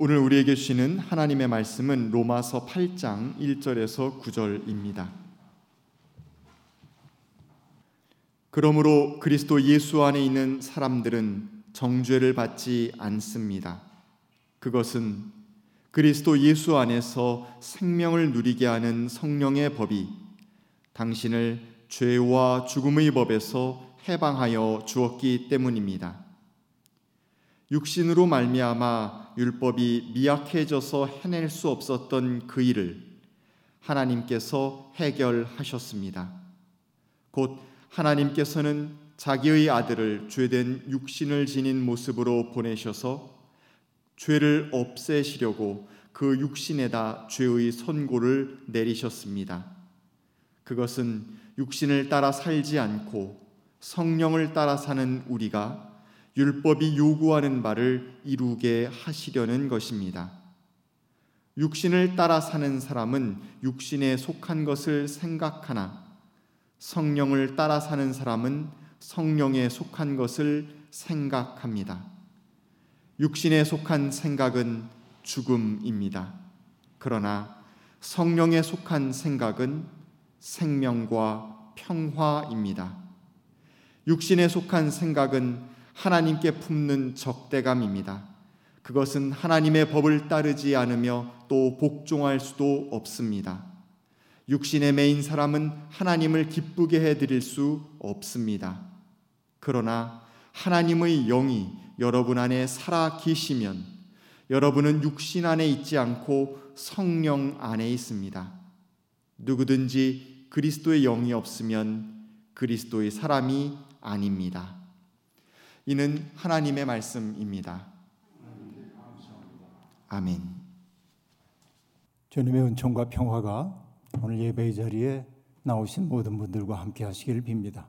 오늘 우리에게 주시는 하나님의 말씀은 로마서 8장 1절에서 9절입니다. 그러므로 그리스도 예수 안에 있는 사람들은 정죄를 받지 않습니다. 그것은 그리스도 예수 안에서 생명을 누리게 하는 성령의 법이 당신을 죄와 죽음의 법에서 해방하여 주었기 때문입니다. 육신으로 말미암아 율법이 미약해져서 해낼 수 없었던 그 일을 하나님께서 해결하셨습니다. 곧 하나님께서는 자기의 아들을 죄된 육신을 지닌 모습으로 보내셔서 죄를 없애시려고 그 육신에다 죄의 선고를 내리셨습니다. 그것은 육신을 따라 살지 않고 성령을 따라 사는 우리가 율법이 요구하는 바를 이루게 하시려는 것입니다. 육신을 따라 사는 사람은 육신에 속한 것을 생각하나 성령을 따라 사는 사람은 성령에 속한 것을 생각합니다. 육신에 속한 생각은 죽음입니다. 그러나 성령에 속한 생각은 생명과 평화입니다. 육신에 속한 생각은 하나님께 품는 적대감입니다. 그것은 하나님의 법을 따르지 않으며 또 복종할 수도 없습니다. 육신의 매인 사람은 하나님을 기쁘게 해드릴 수 없습니다. 그러나 하나님의 영이 여러분 안에 살아 계시면 여러분은 육신 안에 있지 않고 성령 안에 있습니다. 누구든지 그리스도의 영이 없으면 그리스도의 사람이 아닙니다. 이는 하나님의 말씀입니다. 아멘. 주님의 은총과 평화가 오늘 예배의 자리에 나오신 모든 분들과 함께 하시기를 빕니다.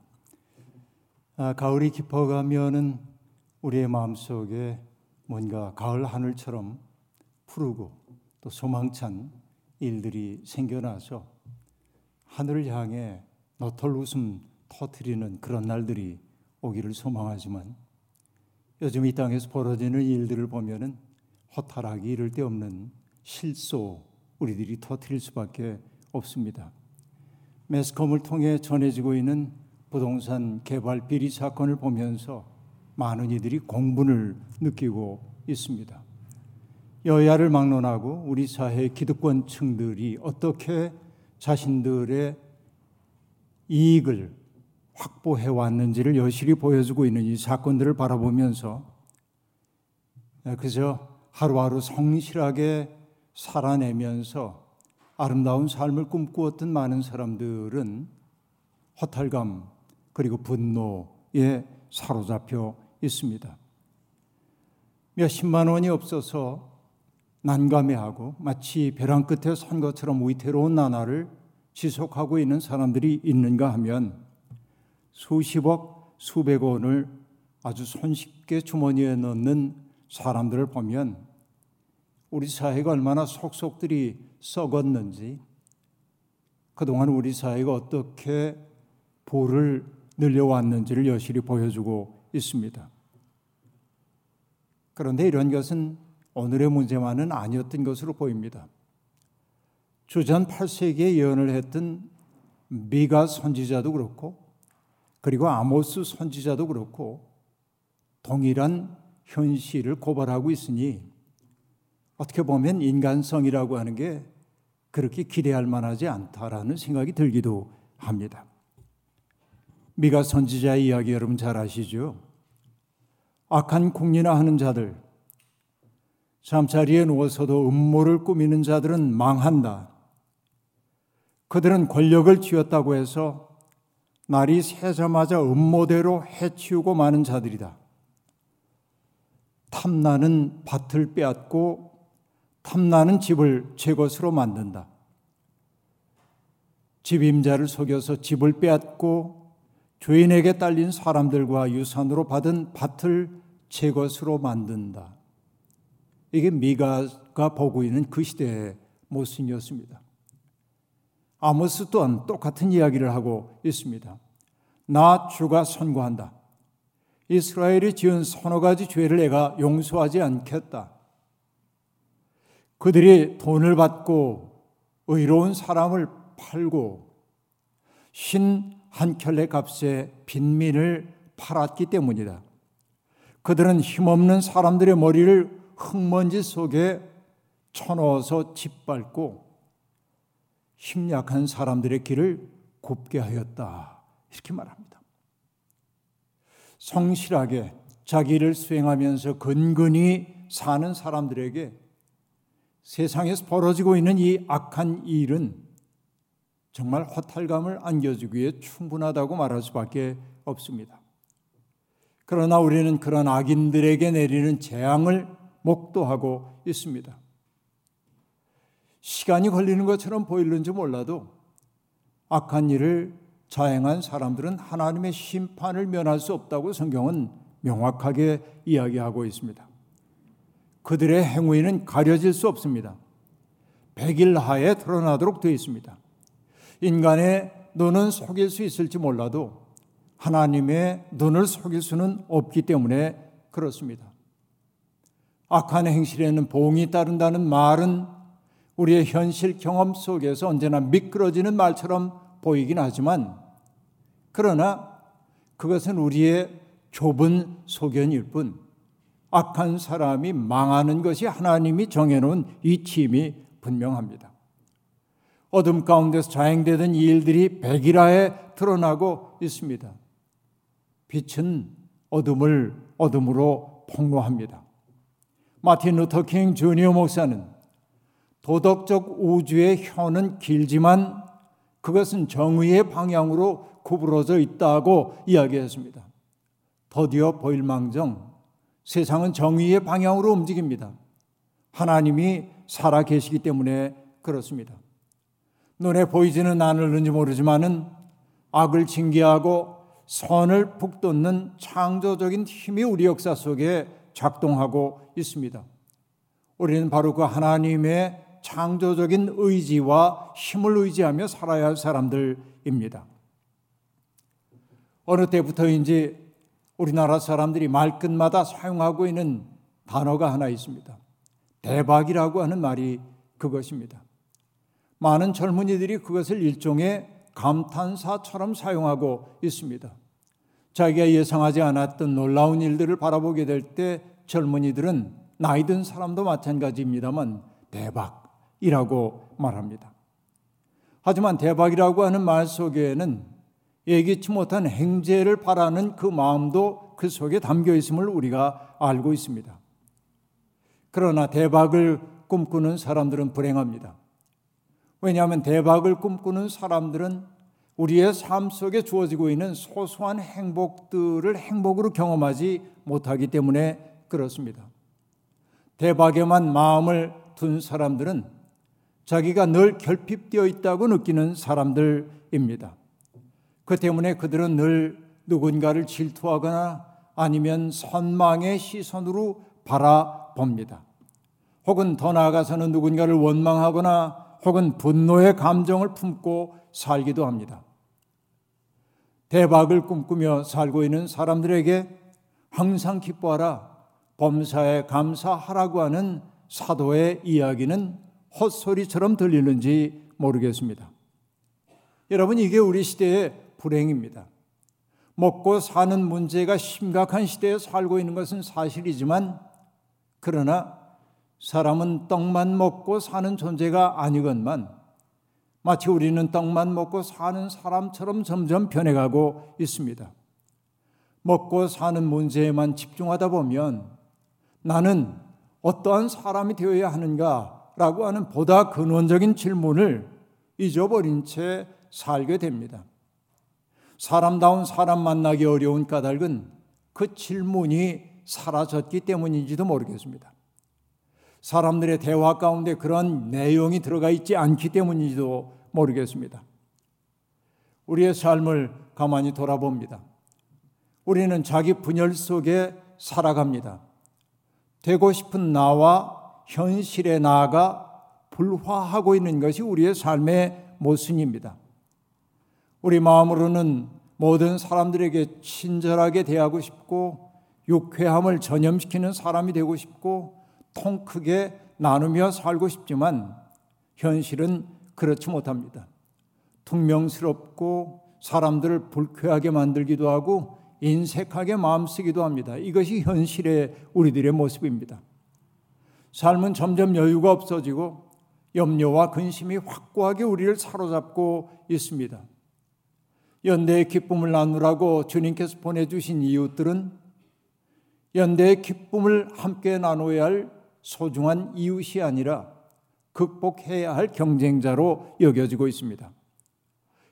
아, 가을이 깊어가면은 우리의 마음속에 뭔가 가을 하늘처럼 푸르고 또 소망찬 일들이 생겨나서 하늘을 향해 너털 웃음 터트리는 그런 날들이 오기를 소망하지만 요즘 이 땅에서 벌어지는 일들을 보면은 허탈하기 이를 데 없는 실소 우리들이 터트릴 수밖에 없습니다. 매스컴을 통해 전해지고 있는 부동산 개발 비리 사건을 보면서 많은 이들이 공분을 느끼고 있습니다. 여야를 막론하고 우리 사회 기득권층들이 어떻게 자신들의 이익을 확보해 왔는지를 여실히 보여주고 있는 이 사건들을 바라보면서 그저 하루하루 성실하게 살아내면서 아름다운 삶을 꿈꾸었던 많은 사람들은 허탈감 그리고 분노에 사로잡혀 있습니다. 몇십만 원이 없어서 난감해하고 마치 벼랑 끝에 선 것처럼 위태로운 나날을 지속하고 있는 사람들이 있는가 하면 수십억, 수백 원을 아주 손쉽게 주머니에 넣는 사람들을 보면 우리 사회가 얼마나 속속들이 썩었는지 그동안 우리 사회가 어떻게 부를 늘려왔는지를 여실히 보여주고 있습니다. 그런데 이런 것은 오늘의 문제만은 아니었던 것으로 보입니다. 주전 8세기에 예언을 했던 미가 선지자도 그렇고 그리고 아모스 선지자도 그렇고 동일한 현실을 고발하고 있으니 어떻게 보면 인간성이라고 하는 게 그렇게 기대할 만하지 않다라는 생각이 들기도 합니다. 미가 선지자의 이야기 여러분 잘 아시죠? 악한 궁리나 하는 자들, 잠자리에 누워서도 음모를 꾸미는 자들은 망한다. 그들은 권력을 쥐었다고 해서 날이 새자마자 음모대로 해치우고 마는 자들이다. 탐나는 밭을 빼앗고 탐나는 집을 제 것으로 만든다. 집임자를 속여서 집을 빼앗고 죄인에게 딸린 사람들과 유산으로 받은 밭을 제 것으로 만든다. 이게 미가가 보고 있는 그 시대의 모습이었습니다. 아모스 또한 똑같은 이야기를 하고 있습니다. 나 주가 선고한다. 이스라엘이 지은 서너 가지 죄를 내가 용서하지 않겠다. 그들이 돈을 받고 의로운 사람을 팔고 신 한 켤레 값에 빈민을 팔았기 때문이다. 그들은 힘없는 사람들의 머리를 흙먼지 속에 쳐넣어서 짓밟고 힘약한 사람들의 길을 굽게 하였다. 이렇게 말합니다. 성실하게 자기를 수행하면서 근근히 사는 사람들에게 세상에서 벌어지고 있는 이 악한 일은 정말 허탈감을 안겨주기에 충분하다고 말할 수밖에 없습니다. 그러나 우리는 그런 악인들에게 내리는 재앙을 목도하고 있습니다. 시간이 걸리는 것처럼 보이는지 몰라도 악한 일을 자행한 사람들은 하나님의 심판을 면할 수 없다고 성경은 명확하게 이야기하고 있습니다. 그들의 행위는 가려질 수 없습니다. 백일 하에 드러나도록 되어 있습니다. 인간의 눈은 속일 수 있을지 몰라도 하나님의 눈을 속일 수는 없기 때문에 그렇습니다. 악한 행실에는 봉이 따른다는 말은 우리의 현실 경험 속에서 언제나 미끄러지는 말처럼 보이긴 하지만 그러나 그것은 우리의 좁은 소견일 뿐 악한 사람이 망하는 것이 하나님이 정해놓은 이침이 분명합니다. 어둠 가운데서 자행되던 일들이 백일하에 드러나고 있습니다. 빛은 어둠을 어둠으로 폭로합니다. 마틴 루터 킹 주니어 목사는 도덕적 우주의 혀는 길지만 그것은 정의의 방향으로 구부러져 있다고 이야기했습니다. 더디어 보일망정 세상은 정의의 방향으로 움직입니다. 하나님이 살아 계시기 때문에 그렇습니다. 눈에 보이지는 않을는지 모르지만은 악을 징계하고 선을 북돋는 창조적인 힘이 우리 역사 속에 작동하고 있습니다. 우리는 바로 그 하나님의 창조적인 의지와 힘을 의지하며 살아야 할 사람들입니다. 어느 때부터인지 우리나라 사람들이 말끝마다 사용하고 있는 단어가 하나 있습니다. 대박이라고 하는 말이 그것입니다. 많은 젊은이들이 그것을 일종의 감탄사처럼 사용하고 있습니다. 자기가 예상하지 않았던 놀라운 일들을 바라보게 될 때 젊은이들은 나이 든 사람도 마찬가지입니다만 대박, 이라고 말합니다. 하지만 대박이라고 하는 말 속에는 예기치 못한 행재를 바라는 그 마음도 그 속에 담겨 있음을 우리가 알고 있습니다. 그러나 대박을 꿈꾸는 사람들은 불행합니다. 왜냐하면 대박을 꿈꾸는 사람들은 우리의 삶 속에 주어지고 있는 소소한 행복들을 행복으로 경험하지 못하기 때문에 그렇습니다. 대박에만 마음을 둔 사람들은 자기가 늘 결핍되어 있다고 느끼는 사람들입니다. 그 때문에 그들은 늘 누군가를 질투하거나 아니면 선망의 시선으로 바라봅니다. 혹은 더 나아가서는 누군가를 원망하거나 혹은 분노의 감정을 품고 살기도 합니다. 대박을 꿈꾸며 살고 있는 사람들에게 항상 기뻐하라, 범사에 감사하라고 하는 사도의 이야기는 헛소리처럼 들리는지 모르겠습니다. 여러분, 이게 우리 시대의 불행입니다. 먹고 사는 문제가 심각한 시대에 살고 있는 것은 사실이지만, 그러나 사람은 떡만 먹고 사는 존재가 아니건만, 마치 우리는 떡만 먹고 사는 사람처럼 점점 변해가고 있습니다. 먹고 사는 문제에만 집중하다 보면 나는 어떠한 사람이 되어야 하는가 라고 하는 보다 근원적인 질문을 잊어버린 채 살게 됩니다. 사람다운 사람 만나기 어려운 까닭은 그 질문이 사라졌기 때문인지도 모르겠습니다. 사람들의 대화 가운데 그런 내용이 들어가 있지 않기 때문인지도 모르겠습니다. 우리의 삶을 가만히 돌아봅니다. 우리는 자기 분열 속에 살아갑니다. 되고 싶은 나와 현실에 나아가 불화하고 있는 것이 우리의 삶의 모순입니다. 우리 마음으로는 모든 사람들에게 친절하게 대하고 싶고 유쾌함을 전염시키는 사람이 되고 싶고 통 크게 나누며 살고 싶지만 현실은 그렇지 못합니다. 퉁명스럽고 사람들을 불쾌하게 만들기도 하고 인색하게 마음 쓰기도 합니다. 이것이 현실의 우리들의 모습입니다. 삶은 점점 여유가 없어지고 염려와 근심이 확고하게 우리를 사로잡고 있습니다. 연대의 기쁨을 나누라고 주님께서 보내주신 이웃들은 연대의 기쁨을 함께 나눠야 할 소중한 이웃이 아니라 극복해야 할 경쟁자로 여겨지고 있습니다.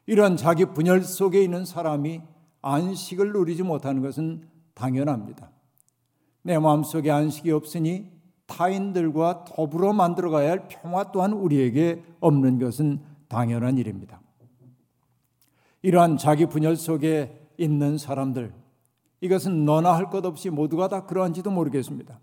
이러한 자기 분열 속에 있는 사람이 안식을 누리지 못하는 것은 당연합니다. 내 마음속에 안식이 없으니 타인들과 더불어 만들어가야 할 평화 또한 우리에게 없는 것은 당연한 일입니다. 이러한 자기 분열 속에 있는 사람들, 이것은 너나 할 것 없이 모두가 다 그러한지도 모르겠습니다.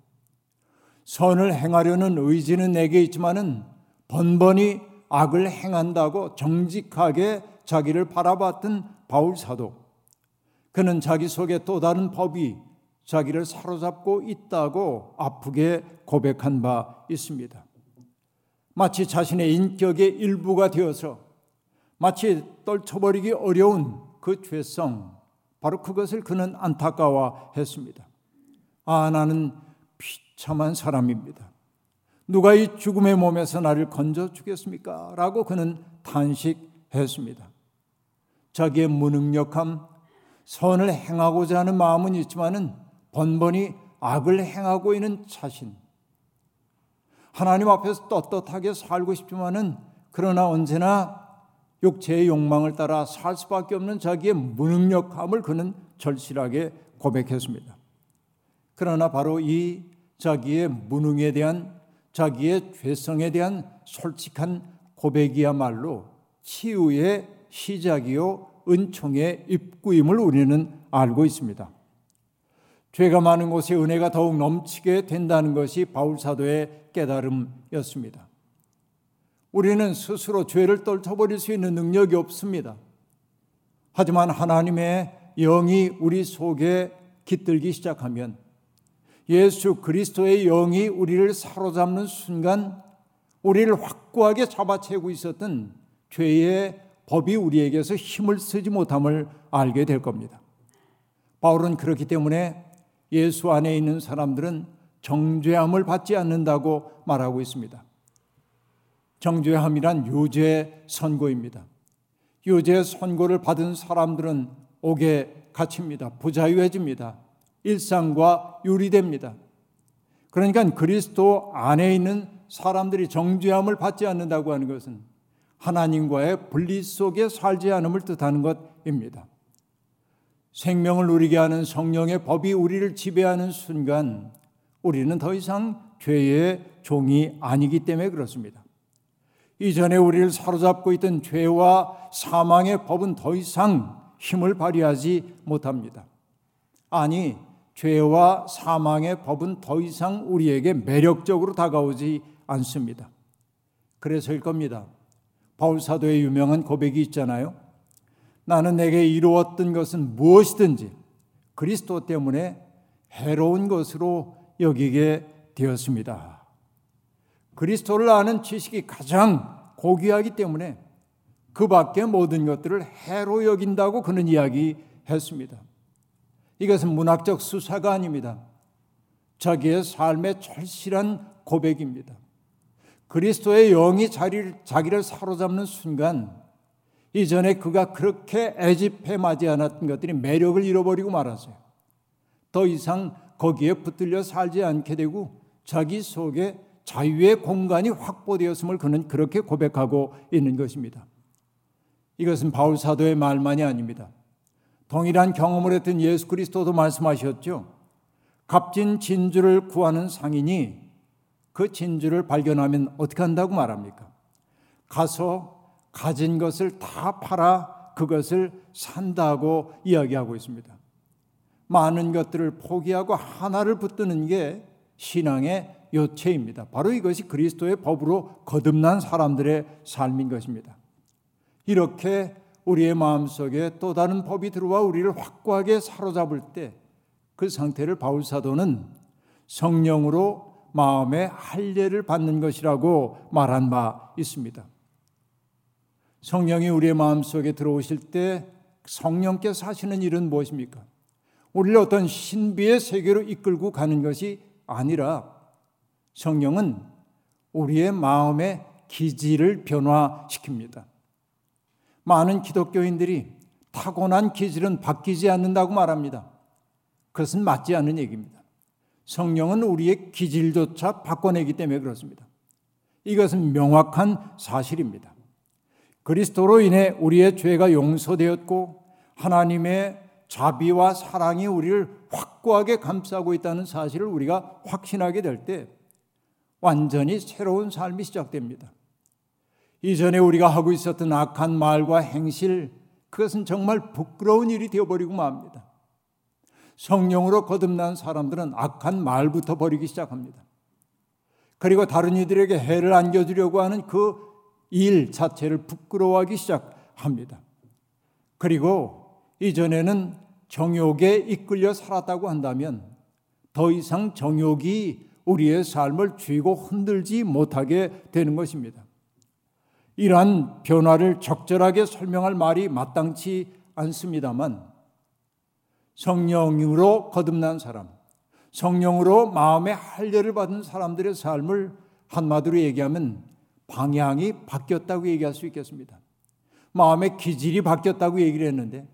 선을 행하려는 의지는 내게 있지만은 번번이 악을 행한다고 정직하게 자기를 바라봤던 바울 사도. 그는 자기 속에 또 다른 법이 자기를 사로잡고 있다고 아프게 고백한 바 있습니다. 마치 자신의 인격의 일부가 되어서 마치 떨쳐버리기 어려운 그 죄성, 바로 그것을 그는 안타까워했습니다. 아, 나는 비참한 사람입니다. 누가 이 죽음의 몸에서 나를 건져 주겠습니까? 라고 그는 탄식했습니다. 자기의 무능력함, 선을 행하고자 하는 마음은 있지만은 번번이 악을 행하고 있는 자신. 하나님 앞에서 떳떳하게 살고 싶지만은 그러나 언제나 육체의 욕망을 따라 살 수밖에 없는 자기의 무능력함을 그는 절실하게 고백했습니다. 그러나 바로 이 자기의 무능에 대한 자기의 죄성에 대한 솔직한 고백이야말로 치유의 시작이요 은총의 입구임을 우리는 알고 있습니다. 죄가 많은 곳에 은혜가 더욱 넘치게 된다는 것이 바울 사도의 깨달음이었습니다. 우리는 스스로 죄를 떨쳐버릴 수 있는 능력이 없습니다. 하지만 하나님의 영이 우리 속에 깃들기 시작하면 예수 그리스도의 영이 우리를 사로잡는 순간 우리를 확고하게 잡아채고 있었던 죄의 법이 우리에게서 힘을 쓰지 못함을 알게 될 겁니다. 바울은 그렇기 때문에 예수 안에 있는 사람들은 정죄함을 받지 않는다고 말하고 있습니다. 정죄함이란 유죄 선고입니다. 유죄 선고를 받은 사람들은 옥에 갇힙니다. 부자유해집니다. 일상과 유리됩니다. 그러니까 그리스도 안에 있는 사람들이 정죄함을 받지 않는다고 하는 것은 하나님과의 분리 속에 살지 않음을 뜻하는 것입니다. 생명을 누리게 하는 성령의 법이 우리를 지배하는 순간 우리는 더 이상 죄의 종이 아니기 때문에 그렇습니다. 이전에 우리를 사로잡고 있던 죄와 사망의 법은 더 이상 힘을 발휘하지 못합니다. 아니, 죄와 사망의 법은 더 이상 우리에게 매력적으로 다가오지 않습니다. 그래서일 겁니다. 바울 사도의 유명한 고백이 있잖아요. 나는 내게 이루었던 것은 무엇이든지 그리스도 때문에 해로운 것으로 여기게 되었습니다. 그리스도를 아는 지식이 가장 고귀하기 때문에 그 밖의 모든 것들을 해로 여긴다고 그는 이야기했습니다. 이것은 문학적 수사가 아닙니다. 자기의 삶의 절실한 고백입니다. 그리스도의 영이 자리를, 자기를 사로잡는 순간 이전에 그가 그렇게 애집해 맞지 않았던 것들이 매력을 잃어버리고 말았어요. 더 이상 거기에 붙들려 살지 않게 되고 자기 속에 자유의 공간이 확보되었음을 그는 그렇게 고백하고 있는 것입니다. 이것은 바울 사도의 말만이 아닙니다. 동일한 경험을 했던 예수 그리스도도 말씀하셨죠. 값진 진주를 구하는 상인이 그 진주를 발견하면 어떻게 한다고 말합니까? 가서 가진 것을 다 팔아 그것을 산다고 이야기하고 있습니다. 많은 것들을 포기하고 하나를 붙드는 게 신앙의 요체입니다. 바로 이것이 그리스도의 법으로 거듭난 사람들의 삶인 것입니다. 이렇게 우리의 마음속에 또 다른 법이 들어와 우리를 확고하게 사로잡을 때 그 상태를 바울 사도는 성령으로 마음의 할례를 받는 것이라고 말한 바 있습니다. 성령이 우리의 마음속에 들어오실 때 성령께서 하시는 일은 무엇입니까? 우리를 어떤 신비의 세계로 이끌고 가는 것이 아니라 성령은 우리의 마음의 기질을 변화시킵니다. 많은 기독교인들이 타고난 기질은 바뀌지 않는다고 말합니다. 그것은 맞지 않는 얘기입니다. 성령은 우리의 기질조차 바꿔내기 때문에 그렇습니다. 이것은 명확한 사실입니다. 그리스도로 인해 우리의 죄가 용서되었고 하나님의 자비와 사랑이 우리를 확고하게 감싸고 있다는 사실을 우리가 확신하게 될 때 완전히 새로운 삶이 시작됩니다. 이전에 우리가 하고 있었던 악한 말과 행실, 그것은 정말 부끄러운 일이 되어버리고 맙니다. 성령으로 거듭난 사람들은 악한 말부터 버리기 시작합니다. 그리고 다른 이들에게 해를 안겨주려고 하는 그 일 자체를 부끄러워하기 시작합니다. 그리고 이전에는 정욕에 이끌려 살았다고 한다면 더 이상 정욕이 우리의 삶을 쥐고 흔들지 못하게 되는 것입니다. 이러한 변화를 적절하게 설명할 말이 마땅치 않습니다만 성령으로 거듭난 사람, 성령으로 마음의 할례를 받은 사람들의 삶을 한마디로 얘기하면 방향이 바뀌었다고 얘기할 수 있겠습니다. 마음의 기질이 바뀌었다고 얘기를 했는데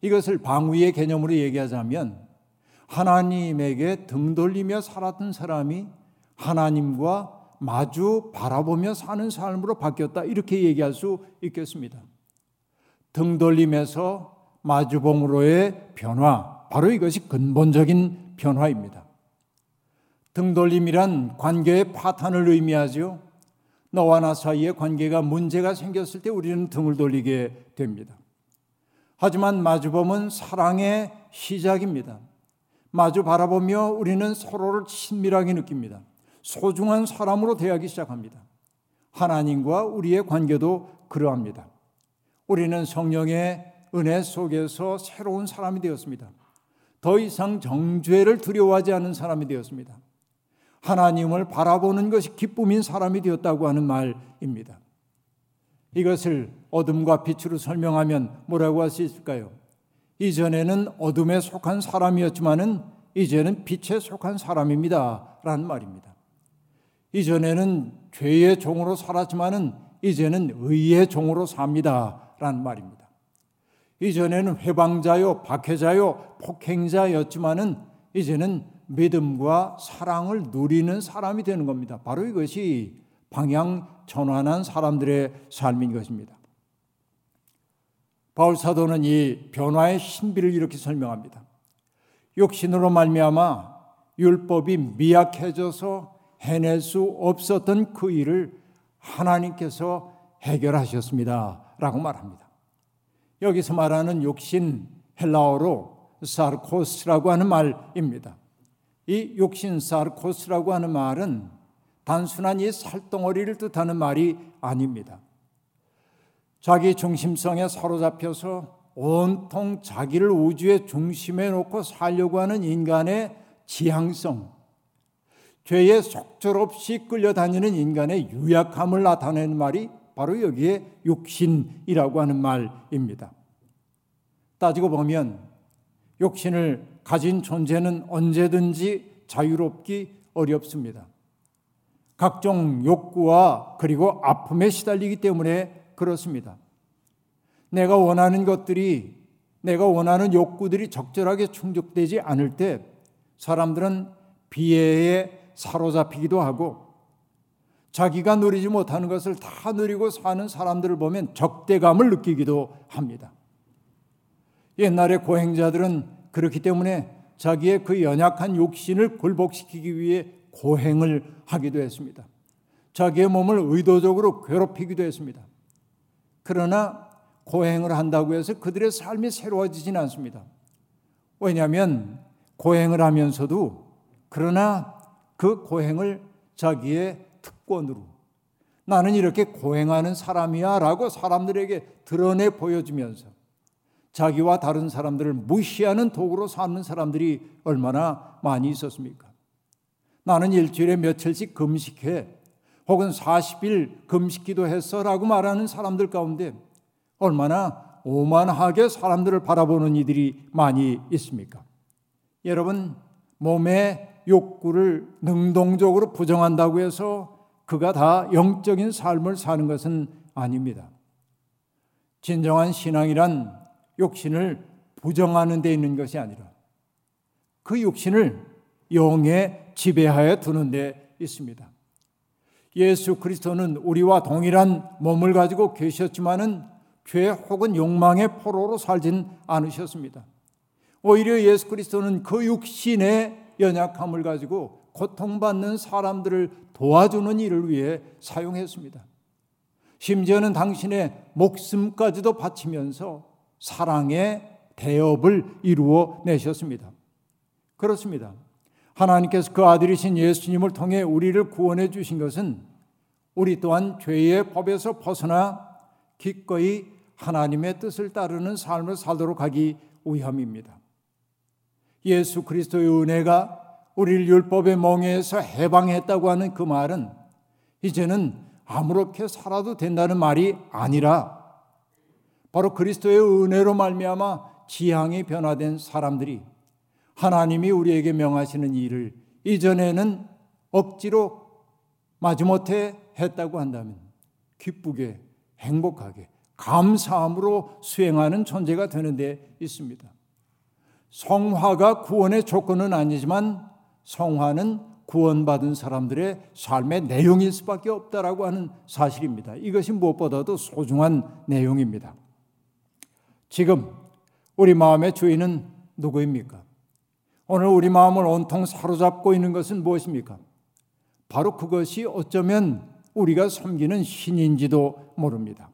이것을 방위의 개념으로 얘기하자면 하나님에게 등 돌리며 살았던 사람이 하나님과 마주 바라보며 사는 삶으로 바뀌었다. 이렇게 얘기할 수 있겠습니다. 등 돌림에서 마주봉으로의 변화. 바로 이것이 근본적인 변화입니다. 등 돌림이란 관계의 파탄을 의미하죠. 너와 나 사이의 관계가 문제가 생겼을 때 우리는 등을 돌리게 됩니다. 하지만 마주봄은 사랑의 시작입니다. 마주 바라보며 우리는 서로를 친밀하게 느낍니다. 소중한 사람으로 대하기 시작합니다. 하나님과 우리의 관계도 그러합니다. 우리는 성령의 은혜 속에서 새로운 사람이 되었습니다. 더 이상 정죄를 두려워하지 않는 사람이 되었습니다. 하나님을 바라보는 것이 기쁨인 사람이 되었다고 하는 말입니다. 이것을 어둠과 빛으로 설명하면 뭐라고 할 수 있을까요? 이전에는 어둠에 속한 사람이었지만은 이제는 빛에 속한 사람입니다. 라는 말입니다. 이전에는 죄의 종으로 살았지만은 이제는 의의 종으로 삽니다. 라는 말입니다. 이전에는 회방자요, 박해자요, 폭행자였지만은 이제는 믿음과 사랑을 누리는 사람이 되는 겁니다. 바로 이것이 방향 전환한 사람들의 삶인 것입니다. 바울 사도는 이 변화의 신비를 이렇게 설명합니다. 육신으로 말미암아 율법이 미약해져서 해낼 수 없었던 그 일을 하나님께서 해결하셨습니다. 라고 말합니다. 여기서 말하는 욕신 헬라어로 사르코스라고 하는 말입니다. 이 욕신 사르코스라고 하는 말은 단순한 이 살덩어리를 뜻하는 말이 아닙니다. 자기 중심성에 사로잡혀서 온통 자기를 우주의 중심에 놓고 살려고 하는 인간의 지향성, 죄에 속절없이 끌려다니는 인간의 유약함을 나타내는 말이 바로 여기에 육신이라고 하는 말입니다. 따지고 보면 욕신을 가진 존재는 언제든지 자유롭기 어렵습니다. 각종 욕구와 그리고 아픔에 시달리기 때문에 그렇습니다. 내가 원하는 것들이 내가 원하는 욕구들이 적절하게 충족되지 않을 때 사람들은 비애에 사로잡히기도 하고 자기가 누리지 못하는 것을 다 누리고 사는 사람들을 보면 적대감을 느끼기도 합니다. 옛날의 고행자들은 그렇기 때문에 자기의 그 연약한 욕심을 굴복시키기 위해 고행을 하기도 했습니다. 자기의 몸을 의도적으로 괴롭히기도 했습니다. 그러나 고행을 한다고 해서 그들의 삶이 새로워지진 않습니다. 왜냐하면 고행을 하면서도 그러나 그 고행을 자기의 특권으로 나는 이렇게 고행하는 사람이야 라고 사람들에게 드러내 보여주면서 자기와 다른 사람들을 무시하는 도구로 삼는 사람들이 얼마나 많이 있었습니까? 나는 일주일에 며칠씩 금식해 혹은 40일 금식기도 했어라고 말하는 사람들 가운데 얼마나 오만하게 사람들을 바라보는 이들이 많이 있습니까? 여러분 몸의 욕구를 능동적으로 부정한다고 해서 그가 다 영적인 삶을 사는 것은 아닙니다. 진정한 신앙이란 욕심을 부정하는 데 있는 것이 아니라 그 욕심을 영에 지배하여 두는 데 있습니다. 예수 그리스도는 우리와 동일한 몸을 가지고 계셨지만은 죄 혹은 욕망의 포로로 살진 않으셨습니다. 오히려 예수 그리스도는 그 육신의 연약함을 가지고 고통받는 사람들을 도와주는 일을 위해 사용했습니다. 심지어는 당신의 목숨까지도 바치면서 사랑의 대업을 이루어 내셨습니다. 그렇습니다. 하나님께서 그 아들이신 예수님을 통해 우리를 구원해 주신 것은 우리 또한 죄의 법에서 벗어나 기꺼이 하나님의 뜻을 따르는 삶을 살도록 하기 위함입니다. 예수 그리스도의 은혜가 우리를 율법의 멍에서 해방했다고 하는 그 말은 이제는 아무렇게 살아도 된다는 말이 아니라 바로 그리스도의 은혜로 말미암아 지향이 변화된 사람들이 하나님이 우리에게 명하시는 일을 이전에는 억지로 마지못해 했다고 한다면 기쁘게 행복하게 감사함으로 수행하는 존재가 되는 데 있습니다. 성화가 구원의 조건은 아니지만 성화는 구원받은 사람들의 삶의 내용일 수밖에 없다라고 하는 사실입니다. 이것이 무엇보다도 소중한 내용입니다. 지금 우리 마음의 주인은 누구입니까? 오늘 우리 마음을 온통 사로잡고 있는 것은 무엇입니까? 바로 그것이 어쩌면 우리가 섬기는 신인지도 모릅니다.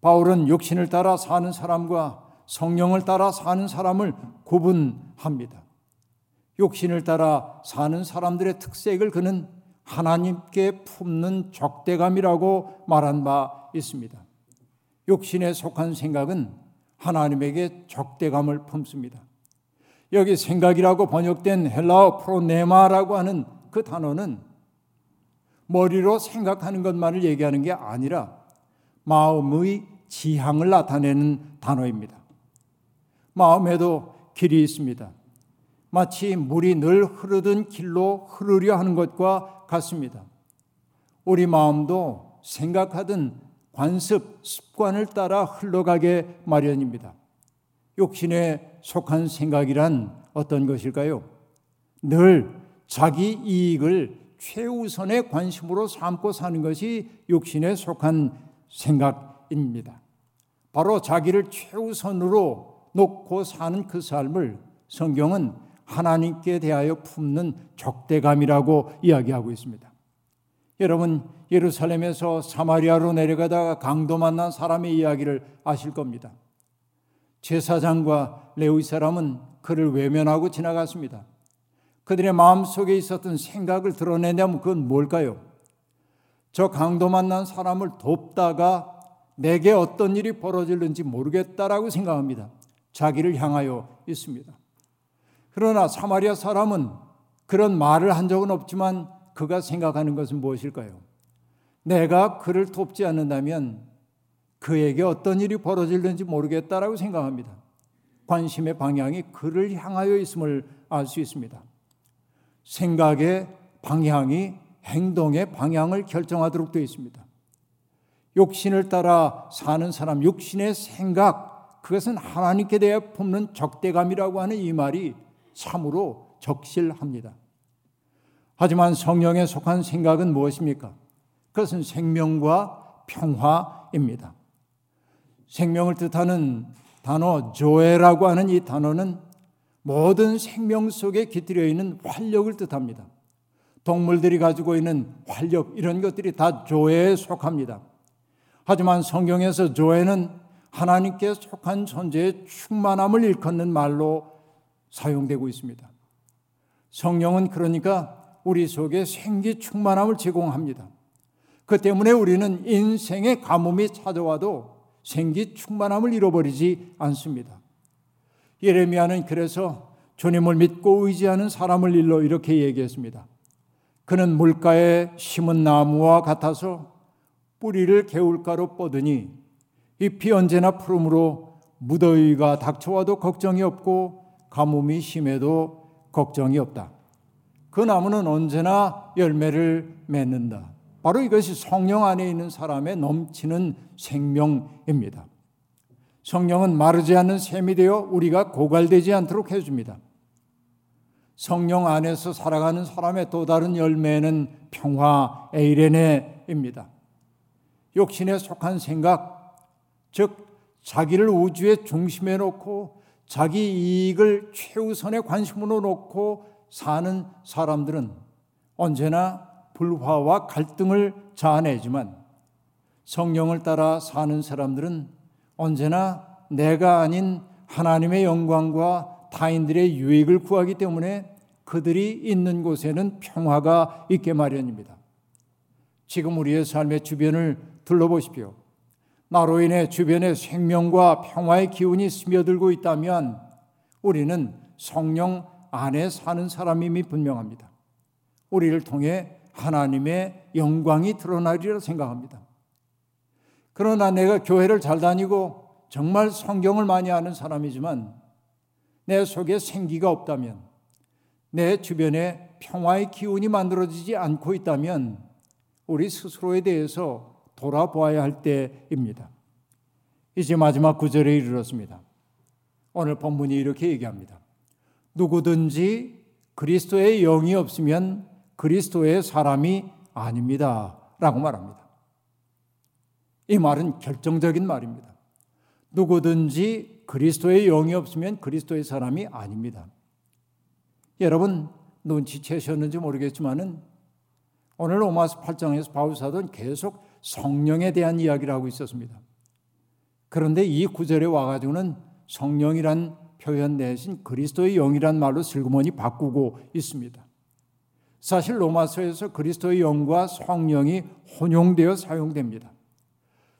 바울은 육신을 따라 사는 사람과 성령을 따라 사는 사람을 구분합니다. 욕신을 따라 사는 사람들의 특색을 그는 하나님께 품는 적대감이라고 말한 바 있습니다. 욕신에 속한 생각은 하나님에게 적대감을 품습니다. 여기 생각이라고 번역된 헬라어 프로네마라고 하는 그 단어는 머리로 생각하는 것만을 얘기하는 게 아니라 마음의 지향을 나타내는 단어입니다. 마음에도 길이 있습니다. 마치 물이 늘 흐르던 길로 흐르려 하는 것과 같습니다. 우리 마음도 생각하던 관습, 습관을 따라 흘러가게 마련입니다. 욕심에 속한 생각이란 어떤 것일까요? 늘 자기 이익을 최우선의 관심으로 삼고 사는 것이 욕심에 속한 생각입니다. 바로 자기를 최우선으로 놓고 사는 그 삶을 성경은 하나님께 대하여 품는 적대감이라고 이야기하고 있습니다. 여러분 예루살렘에서 사마리아로 내려가다가 강도 만난 사람의 이야기를 아실 겁니다. 제사장과 레위 사람은 그를 외면하고 지나갔습니다. 그들의 마음속에 있었던 생각을 드러내냐면 그건 뭘까요? 저 강도 만난 사람을 돕다가 내게 어떤 일이 벌어질는지 모르겠다라고 생각합니다. 자기를 향하여 있습니다. 그러나 사마리아 사람은 그런 말을 한 적은 없지만 그가 생각하는 것은 무엇일까요? 내가 그를 돕지 않는다면 그에게 어떤 일이 벌어질는지 모르겠다라고 생각합니다. 관심의 방향이 그를 향하여 있음을 알 수 있습니다. 생각의 방향이 행동의 방향을 결정하도록 되어 있습니다. 욕심을 따라 사는 사람, 욕심의 생각, 그것은 하나님께 대해 품는 적대감이라고 하는 이 말이 참으로 적실합니다. 하지만 성령에 속한 생각은 무엇입니까? 그것은 생명과 평화입니다. 생명을 뜻하는 단어 조에라고 하는 이 단어는 모든 생명 속에 깃들여 있는 활력을 뜻합니다. 동물들이 가지고 있는 활력 이런 것들이 다 조에에 속합니다. 하지만 성경에서 조에는 하나님께 속한 존재의 충만함을 일컫는 말로 사용되고 있습니다. 성령은 그러니까 우리 속에 생기 충만함을 제공합니다. 그 때문에 우리는 인생의 가뭄이 찾아와도 생기 충만함을 잃어버리지 않습니다. 예레미야는 그래서 주님을 믿고 의지하는 사람을 일러 이렇게 얘기했습니다. 그는 물가에 심은 나무와 같아서 뿌리를 개울가로 뻗으니 잎이 언제나 푸름으로 무더위가 닥쳐와도 걱정이 없고 가뭄이 심해도 걱정이 없다. 그 나무는 언제나 열매를 맺는다. 바로 이것이 성령 안에 있는 사람의 넘치는 생명입니다. 성령은 마르지 않는 샘이 되어 우리가 고갈되지 않도록 해줍니다. 성령 안에서 살아가는 사람의 또 다른 열매는 평화 에이레네입니다. 욕심에 속한 생각, 즉 자기를 우주의 중심에 놓고 자기 이익을 최우선에 관심으로 놓고 사는 사람들은 언제나 불화와 갈등을 자아내지만 성령을 따라 사는 사람들은 언제나 내가 아닌 하나님의 영광과 타인들의 유익을 구하기 때문에 그들이 있는 곳에는 평화가 있게 마련입니다. 지금 우리의 삶의 주변을 둘러보십시오. 나로 인해 주변에 생명과 평화의 기운이 스며들고 있다면 우리는 성령 안에 사는 사람임이 분명합니다. 우리를 통해 하나님의 영광이 드러나리라 생각합니다. 그러나 내가 교회를 잘 다니고 정말 성경을 많이 아는 사람이지만 내 속에 생기가 없다면 내 주변에 평화의 기운이 만들어지지 않고 있다면 우리 스스로에 대해서 돌아보아야 할 때입니다. 이제 마지막 구절에 이르렀습니다. 오늘 본문이 이렇게 얘기합니다. 누구든지 그리스도의 영이 없으면 그리스도의 사람이 아닙니다. 라고 말합니다. 이 말은 결정적인 말입니다. 누구든지 그리스도의 영이 없으면 그리스도의 사람이 아닙니다. 여러분 눈치채셨는지 모르겠지만은 오늘 로마서 8장에서 바울 사도는 계속 성령에 대한 이야기를 하고 있었습니다. 그런데 이 구절에 와가지고는 성령이란 표현 대신 그리스도의 영이란 말로 슬그머니 바꾸고 있습니다. 사실 로마서에서 그리스도의 영과 성령이 혼용되어 사용됩니다.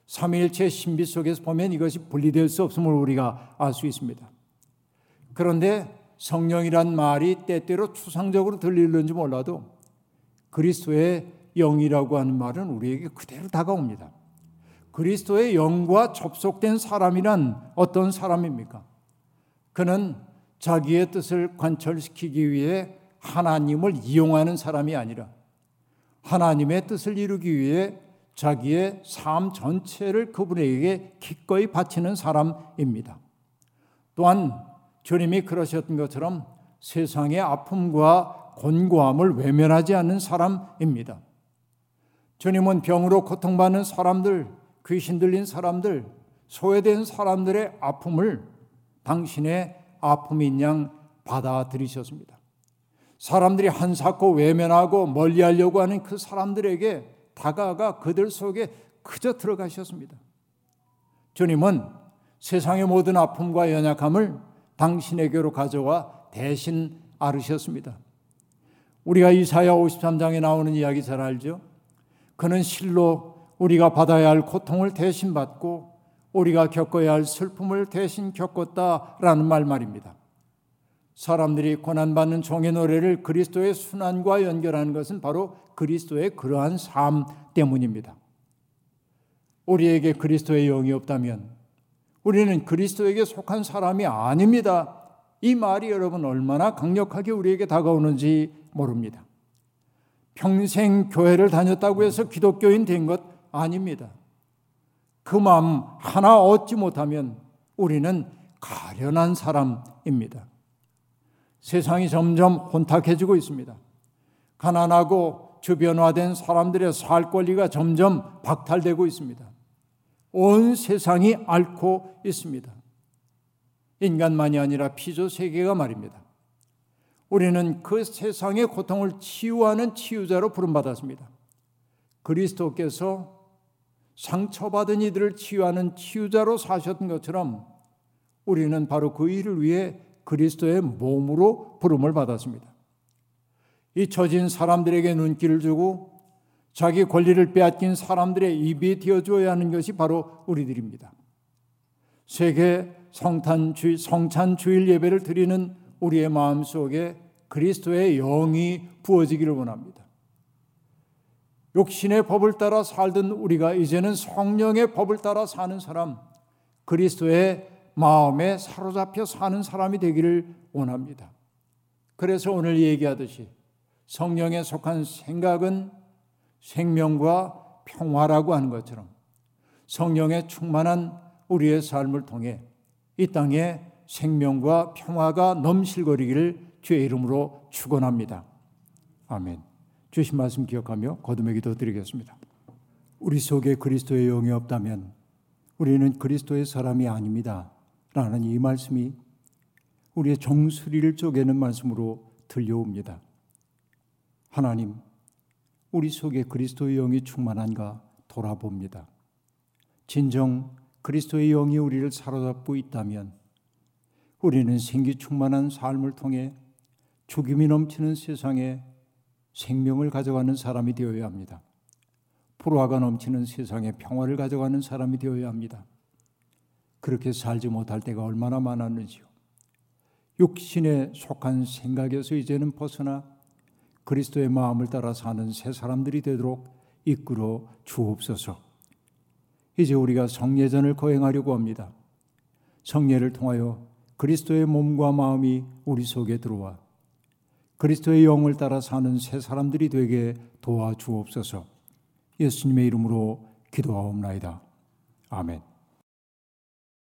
삼위일체 신비 속에서 보면 이것이 분리될 수 없음을 우리가 알 수 있습니다. 그런데 성령이란 말이 때때로 추상적으로 들리는지 몰라도 그리스도의 영이라고 하는 말은 우리에게 그대로 다가옵니다. 그리스도의 영과 접속된 사람이란 어떤 사람입니까? 그는 자기의 뜻을 관철시키기 위해 하나님을 이용하는 사람이 아니라 하나님의 뜻을 이루기 위해 자기의 삶 전체를 그분에게 기꺼이 바치는 사람입니다. 또한 주님이 그러셨던 것처럼 세상의 아픔과 곤고함을 외면하지 않는 사람입니다. 주님은 병으로 고통받는 사람들, 귀신 들린 사람들, 소외된 사람들의 아픔을 당신의 아픔인 양 받아들이셨습니다. 사람들이 한사코 외면하고 멀리하려고 하는 그 사람들에게 다가가 그들 속에 그저 들어가셨습니다. 주님은 세상의 모든 아픔과 연약함을 당신에게로 가져와 대신 앓으셨습니다. 우리가 이사야 53장에 나오는 이야기 잘 알죠? 그는 실로 우리가 받아야 할 고통을 대신 받고 우리가 겪어야 할 슬픔을 대신 겪었다라는 말 말입니다. 사람들이 고난받는 종의 노래를 그리스도의 순환과 연결하는 것은 바로 그리스도의 그러한 삶 때문입니다. 우리에게 그리스도의 영이 없다면 우리는 그리스도에게 속한 사람이 아닙니다. 이 말이 여러분 얼마나 강력하게 우리에게 다가오는지 모릅니다. 평생 교회를 다녔다고 해서 기독교인 된 것 아닙니다. 그 마음 하나 얻지 못하면 우리는 가련한 사람입니다. 세상이 점점 혼탁해지고 있습니다. 가난하고 주변화된 사람들의 살 권리가 점점 박탈되고 있습니다. 온 세상이 앓고 있습니다. 인간만이 아니라 피조 세계가 말입니다. 우리는 그 세상의 고통을 치유하는 치유자로 부름받았습니다. 그리스도께서 상처받은 이들을 치유하는 치유자로 사셨던 것처럼 우리는 바로 그 일을 위해 그리스도의 몸으로 부름을 받았습니다. 잊혀진 사람들에게 눈길을 주고 자기 권리를 빼앗긴 사람들의 입이 되어줘야 하는 것이 바로 우리들입니다. 세계 성탄주 성찬주일 예배를 드리는 우리의 마음 속에 그리스도의 영이 부어지기를 원합니다. 욕신의 법을 따라 살던 우리가 이제는 성령의 법을 따라 사는 사람, 그리스도의 마음에 사로잡혀 사는 사람이 되기를 원합니다. 그래서 오늘 얘기하듯이 성령에 속한 생각은 생명과 평화라고 하는 것처럼 성령에 충만한 우리의 삶을 통해 이 땅에 생명과 평화가 넘실거리기를 주의 이름으로 축원합니다. 아멘. 주신 말씀 기억하며 거듭의 기도 드리겠습니다. 우리 속에 그리스도의 영이 없다면 우리는 그리스도의 사람이 아닙니다. 라는 이 말씀이 우리의 정수리를 쪼개는 말씀으로 들려옵니다. 하나님, 우리 속에 그리스도의 영이 충만한가 돌아봅니다. 진정 그리스도의 영이 우리를 사로잡고 있다면 우리는 생기 충만한 삶을 통해 죽임이 넘치는 세상에 생명을 가져가는 사람이 되어야 합니다. 불화가 넘치는 세상에 평화를 가져가는 사람이 되어야 합니다. 그렇게 살지 못할 때가 얼마나 많았는지요. 육신에 속한 생각에서 이제는 벗어나 그리스도의 마음을 따라 사는 새 사람들이 되도록 이끌어 주옵소서. 이제 우리가 성례전을 거행하려고 합니다. 성례를 통하여 그리스도의 몸과 마음이 우리 속에 들어와 그리스도의 영을 따라 사는 새 사람들이 되게 도와주옵소서. 예수님의 이름으로 기도하옵나이다. 아멘.